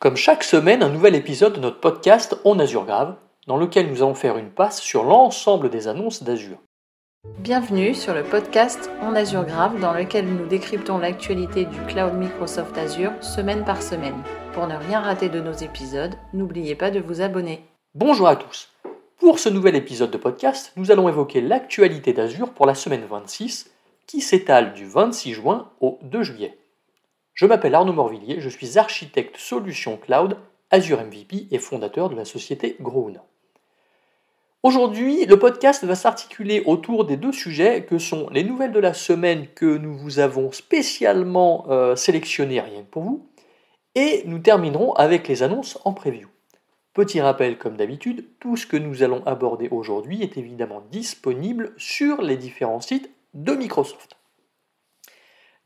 Comme chaque semaine, un nouvel épisode de notre podcast On Azure Grave, dans lequel nous allons faire une passe sur l'ensemble des annonces d'Azure. Bienvenue sur le podcast On Azure Grave, dans lequel nous décryptons l'actualité du cloud Microsoft Azure semaine par semaine. Pour ne rien rater de nos épisodes, n'oubliez pas de vous abonner. Bonjour à tous. Pour ce nouvel épisode de podcast, nous allons évoquer l'actualité d'Azure pour la semaine 26, qui s'étale du 26 juin au 2 juillet. Je m'appelle Arnaud Morvillier, je suis architecte solution cloud Azure MVP et fondateur de la société Grown. Aujourd'hui, le podcast va s'articuler autour des deux sujets que sont les nouvelles de la semaine que nous vous avons spécialement euh, sélectionnées rien que pour vous, et nous terminerons avec les annonces en preview. Petit rappel, comme d'habitude, tout ce que nous allons aborder aujourd'hui est évidemment disponible sur les différents sites de Microsoft.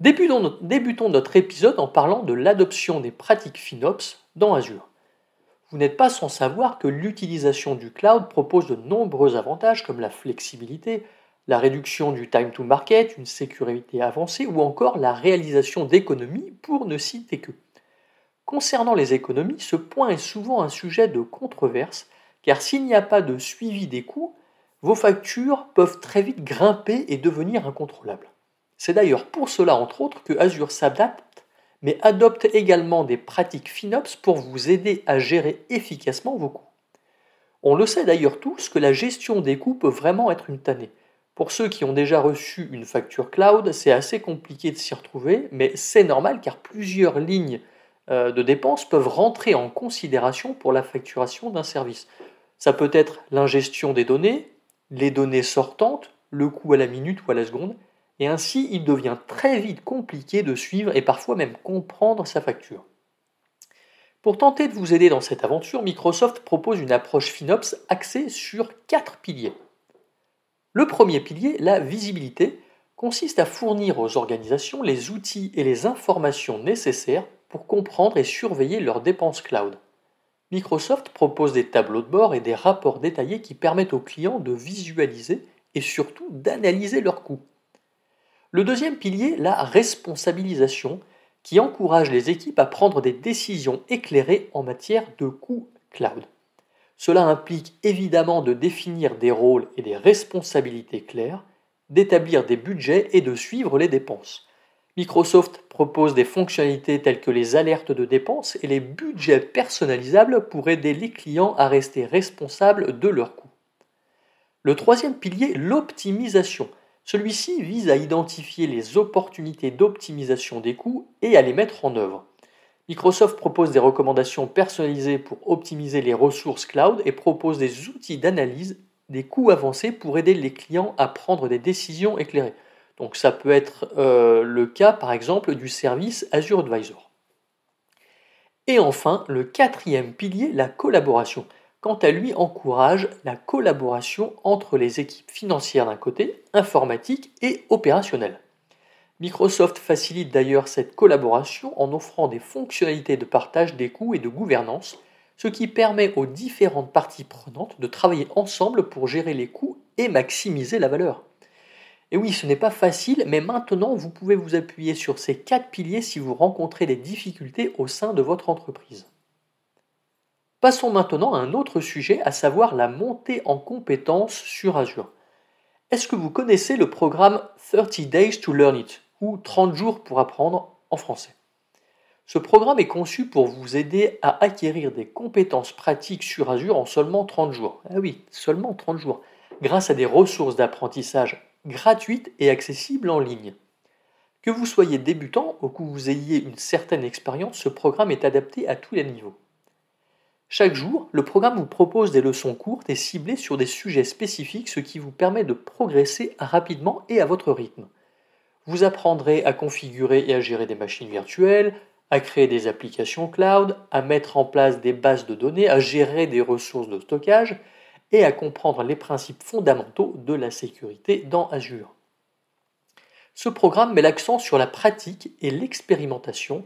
Débutons notre épisode en parlant de l'adoption des pratiques FinOps dans Azure. Vous n'êtes pas sans savoir que l'utilisation du cloud propose de nombreux avantages comme la flexibilité, la réduction du time to market, une sécurité avancée ou encore la réalisation d'économies pour ne citer que. Concernant les économies, ce point est souvent un sujet de controverse car s'il n'y a pas de suivi des coûts, vos factures peuvent très vite grimper et devenir incontrôlables. C'est d'ailleurs pour cela, entre autres, que Azure s'adapte, mais adopte également des pratiques FinOps pour vous aider à gérer efficacement vos coûts. On le sait d'ailleurs tous que la gestion des coûts peut vraiment être une tannée. Pour ceux qui ont déjà reçu une facture cloud, c'est assez compliqué de s'y retrouver, mais c'est normal car plusieurs lignes euh, de dépenses peuvent rentrer en considération pour la facturation d'un service. Ça peut être l'ingestion des données, les données sortantes, le coût à la minute ou à la seconde, et ainsi il devient très vite compliqué de suivre et parfois même comprendre sa facture. Pour tenter de vous aider dans cette aventure, Microsoft propose une approche FinOps axée sur quatre piliers. Le premier pilier, la visibilité, consiste à fournir aux organisations les outils et les informations nécessaires pour comprendre et surveiller leurs dépenses cloud. Microsoft propose des tableaux de bord et des rapports détaillés qui permettent aux clients de visualiser et surtout d'analyser leurs coûts. Le deuxième pilier, la responsabilisation, qui encourage les équipes à prendre des décisions éclairées en matière de coûts cloud. Cela implique évidemment de définir des rôles et des responsabilités claires, d'établir des budgets et de suivre les dépenses. Microsoft propose des fonctionnalités telles que les alertes de dépenses et les budgets personnalisables pour aider les clients à rester responsables de leurs coûts. Le troisième pilier, l'optimisation. Celui-ci vise à identifier les opportunités d'optimisation des coûts et à les mettre en œuvre. Microsoft propose des recommandations personnalisées pour optimiser les ressources cloud et propose des outils d'analyse des coûts avancés pour aider les clients à prendre des décisions éclairées. Donc ça peut être euh, le cas par exemple du service Azure Advisor. Et enfin, le quatrième pilier, la collaboration quant à lui, encourage la collaboration entre les équipes financières d'un côté, informatique et opérationnelle. Microsoft facilite d'ailleurs cette collaboration en offrant des fonctionnalités de partage des coûts et de gouvernance, ce qui permet aux différentes parties prenantes de travailler ensemble pour gérer les coûts et maximiser la valeur. Et oui, ce n'est pas facile, mais maintenant vous pouvez vous appuyer sur ces quatre piliers si vous rencontrez des difficultés au sein de votre entreprise. Passons maintenant à un autre sujet, à savoir la montée en compétences sur Azure. Est-ce que vous connaissez le programme 30 Days to Learn It, ou 30 jours pour apprendre en français? Ce programme est conçu pour vous aider à acquérir des compétences pratiques sur Azure en seulement 30 jours. Ah oui, seulement 30 jours, grâce à des ressources d'apprentissage gratuites et accessibles en ligne. Que vous soyez débutant ou que vous ayez une certaine expérience, ce programme est adapté à tous les niveaux. Chaque jour, le programme vous propose des leçons courtes et ciblées sur des sujets spécifiques, ce qui vous permet de progresser rapidement et à votre rythme. Vous apprendrez à configurer et à gérer des machines virtuelles, à créer des applications cloud, à mettre en place des bases de données, à gérer des ressources de stockage et à comprendre les principes fondamentaux de la sécurité dans Azure. Ce programme met l'accent sur la pratique et l'expérimentation.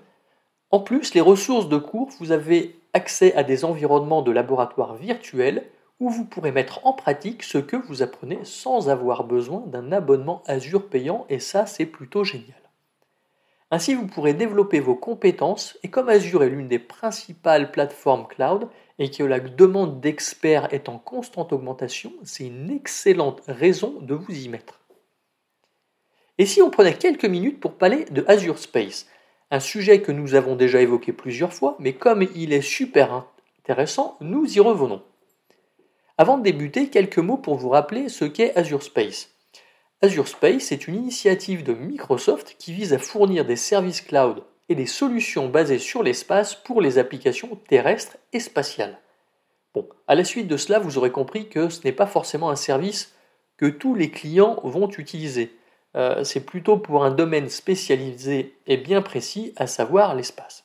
En plus, les ressources de cours, vous avez accès à des environnements de laboratoire virtuels où vous pourrez mettre en pratique ce que vous apprenez sans avoir besoin d'un abonnement Azure payant et ça c'est plutôt génial. Ainsi, vous pourrez développer vos compétences et comme Azure est l'une des principales plateformes cloud et que la demande d'experts est en constante augmentation, c'est une excellente raison de vous y mettre. Et si on prenait quelques minutes pour parler de Azure Space, un sujet que nous avons déjà évoqué plusieurs fois, mais comme il est super intéressant, nous y revenons. Avant de débuter, quelques mots pour vous rappeler ce qu'est Azure Space. Azure Space est une initiative de Microsoft qui vise à fournir des services cloud et des solutions basées sur l'espace pour les applications terrestres et spatiales. Bon, à la suite de cela, vous aurez compris que ce n'est pas forcément un service que tous les clients vont utiliser. Euh, c'est plutôt pour un domaine spécialisé et bien précis, à savoir l'espace.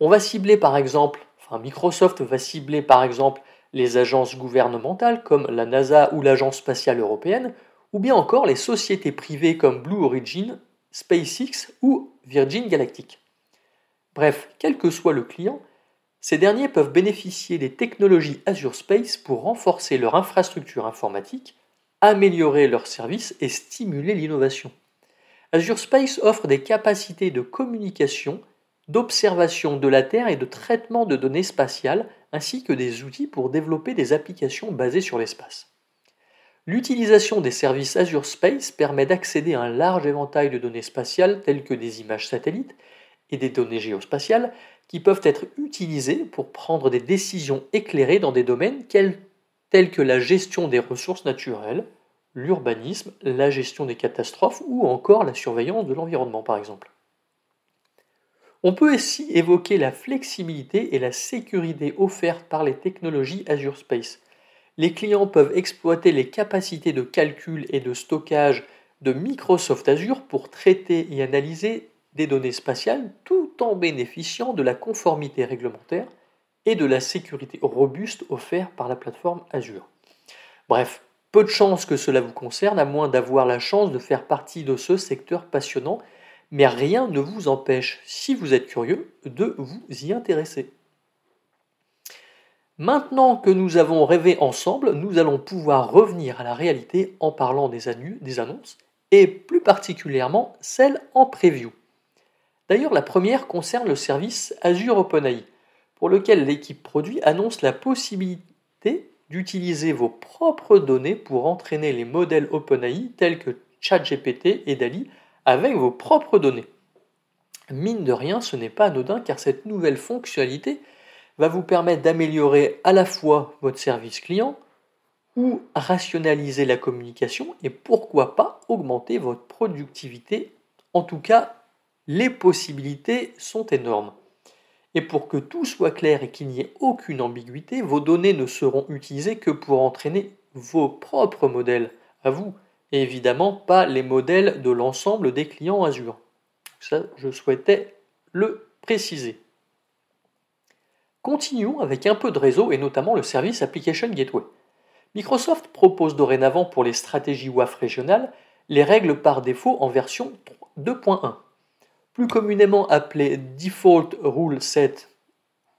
On va cibler par exemple, enfin Microsoft va cibler par exemple les agences gouvernementales comme la NASA ou l'Agence spatiale européenne, ou bien encore les sociétés privées comme Blue Origin, SpaceX ou Virgin Galactic. Bref, quel que soit le client, ces derniers peuvent bénéficier des technologies Azure Space pour renforcer leur infrastructure informatique, améliorer leurs services et stimuler l'innovation. Azure Space offre des capacités de communication, d'observation de la Terre et de traitement de données spatiales, ainsi que des outils pour développer des applications basées sur l'espace. L'utilisation des services Azure Space permet d'accéder à un large éventail de données spatiales telles que des images satellites et des données géospatiales qui peuvent être utilisées pour prendre des décisions éclairées dans des domaines tels que la gestion des ressources naturelles, l'urbanisme, la gestion des catastrophes ou encore la surveillance de l'environnement par exemple. On peut aussi évoquer la flexibilité et la sécurité offertes par les technologies Azure Space les clients peuvent exploiter les capacités de calcul et de stockage de Microsoft Azure pour traiter et analyser des données spatiales tout en bénéficiant de la conformité réglementaire et de la sécurité robuste offerte par la plateforme Azure. Bref, peu de chances que cela vous concerne à moins d'avoir la chance de faire partie de ce secteur passionnant, mais rien ne vous empêche, si vous êtes curieux, de vous y intéresser. Maintenant que nous avons rêvé ensemble, nous allons pouvoir revenir à la réalité en parlant des, des annonces, et plus particulièrement celles en preview. D'ailleurs, la première concerne le service Azure OpenAI, pour lequel l'équipe produit annonce la possibilité d'utiliser vos propres données pour entraîner les modèles OpenAI tels que ChatGPT et DALI avec vos propres données. Mine de rien, ce n'est pas anodin car cette nouvelle fonctionnalité va vous permettre d'améliorer à la fois votre service client ou rationaliser la communication et pourquoi pas augmenter votre productivité. En tout cas, les possibilités sont énormes. Et pour que tout soit clair et qu'il n'y ait aucune ambiguïté, vos données ne seront utilisées que pour entraîner vos propres modèles à vous, et évidemment pas les modèles de l'ensemble des clients Azure. Ça, je souhaitais le préciser. Continuons avec un peu de réseau et notamment le service Application Gateway. Microsoft propose dorénavant pour les stratégies WAF régionales les règles par défaut en version 2.1. Plus communément appelées Default Rule Set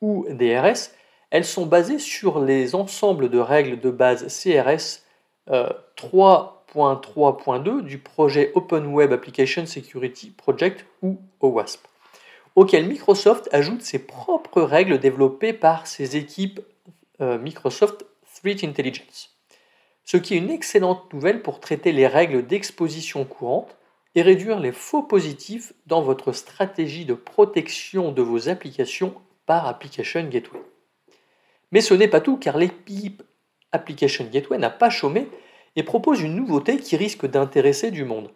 ou DRS, elles sont basées sur les ensembles de règles de base CRS 3.3.2 euh, du projet Open Web Application Security Project ou OWASP auquel Microsoft ajoute ses propres règles développées par ses équipes euh, Microsoft Threat Intelligence. Ce qui est une excellente nouvelle pour traiter les règles d'exposition courante et réduire les faux positifs dans votre stratégie de protection de vos applications par Application Gateway. Mais ce n'est pas tout car l'équipe Application Gateway n'a pas chômé et propose une nouveauté qui risque d'intéresser du monde.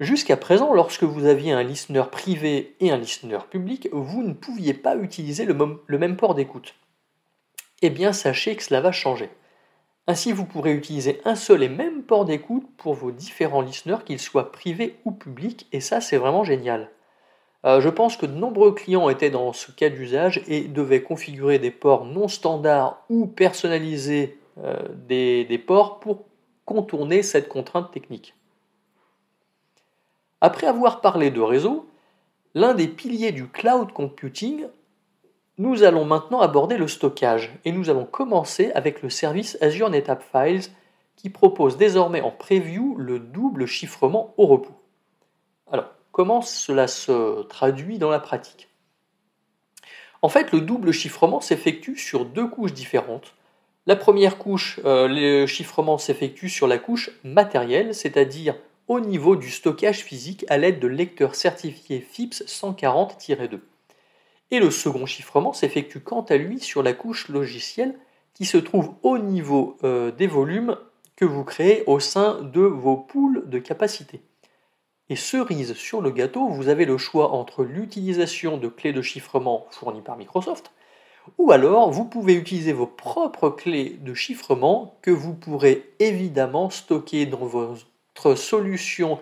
Jusqu'à présent, lorsque vous aviez un listener privé et un listener public, vous ne pouviez pas utiliser le, même port d'écoute. Eh bien, sachez que cela va changer. Ainsi, vous pourrez utiliser un seul et même port d'écoute pour vos différents listeners, qu'ils soient privés ou publics, et ça, c'est vraiment génial. Euh, je pense que de nombreux clients étaient dans ce cas d'usage et devaient configurer des ports non standards ou personnaliser euh, des ports pour contourner cette contrainte technique. Après avoir parlé de réseau, l'un des piliers du cloud computing, nous allons maintenant aborder le stockage et nous allons commencer avec le service Azure NetApp Files qui propose désormais en preview le double chiffrement au repos. Alors, comment cela se traduit dans la pratique? En fait, le double chiffrement s'effectue sur deux couches différentes. La première couche, euh, le chiffrement s'effectue sur la couche matérielle, c'est-à-dire au niveau du stockage physique à l'aide de lecteurs certifiés FIPS 140-2. Et le second chiffrement s'effectue quant à lui sur la couche logicielle qui se trouve au niveau euh, des volumes que vous créez au sein de vos poules de capacité. Et cerise sur le gâteau, vous avez le choix entre l'utilisation de clés de chiffrement fournies par Microsoft, ou alors vous pouvez utiliser vos propres clés de chiffrement que vous pourrez évidemment stocker dans votre solution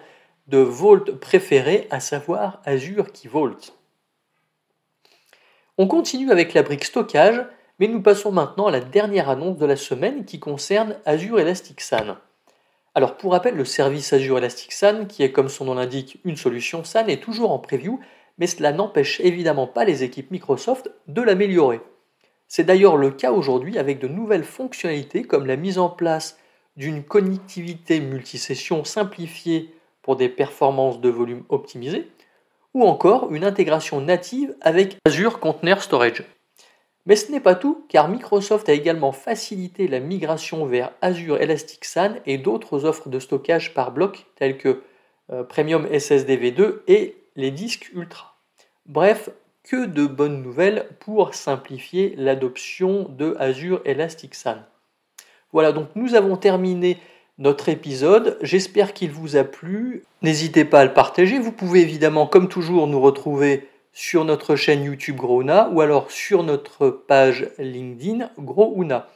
de Vault préférée, à savoir Azure Key Vault. On continue avec la brique stockage, mais nous passons maintenant à la dernière annonce de la semaine qui concerne Azure Elastic SAN. Alors pour rappel, le service Azure Elastic SAN, qui est comme son nom l'indique une solution SAN, est toujours en preview, mais cela n'empêche évidemment pas les équipes Microsoft de l'améliorer. C'est d'ailleurs le cas aujourd'hui avec de nouvelles fonctionnalités comme la mise en place d'une connectivité multisession simplifiée pour des performances de volume optimisées, ou encore une intégration native avec Azure Container Storage. Mais ce n'est pas tout, car Microsoft a également facilité la migration vers Azure Elastic SAN et d'autres offres de stockage par bloc telles que euh, Premium SSD V2 et les disques Ultra. Bref, que de bonnes nouvelles pour simplifier l'adoption de Azure Elastic SAN. Voilà, donc nous avons terminé notre épisode. J'espère qu'il vous a plu. N'hésitez pas à le partager. Vous pouvez évidemment, comme toujours, nous retrouver sur notre chaîne YouTube Grouna ou alors sur notre page LinkedIn Grouna.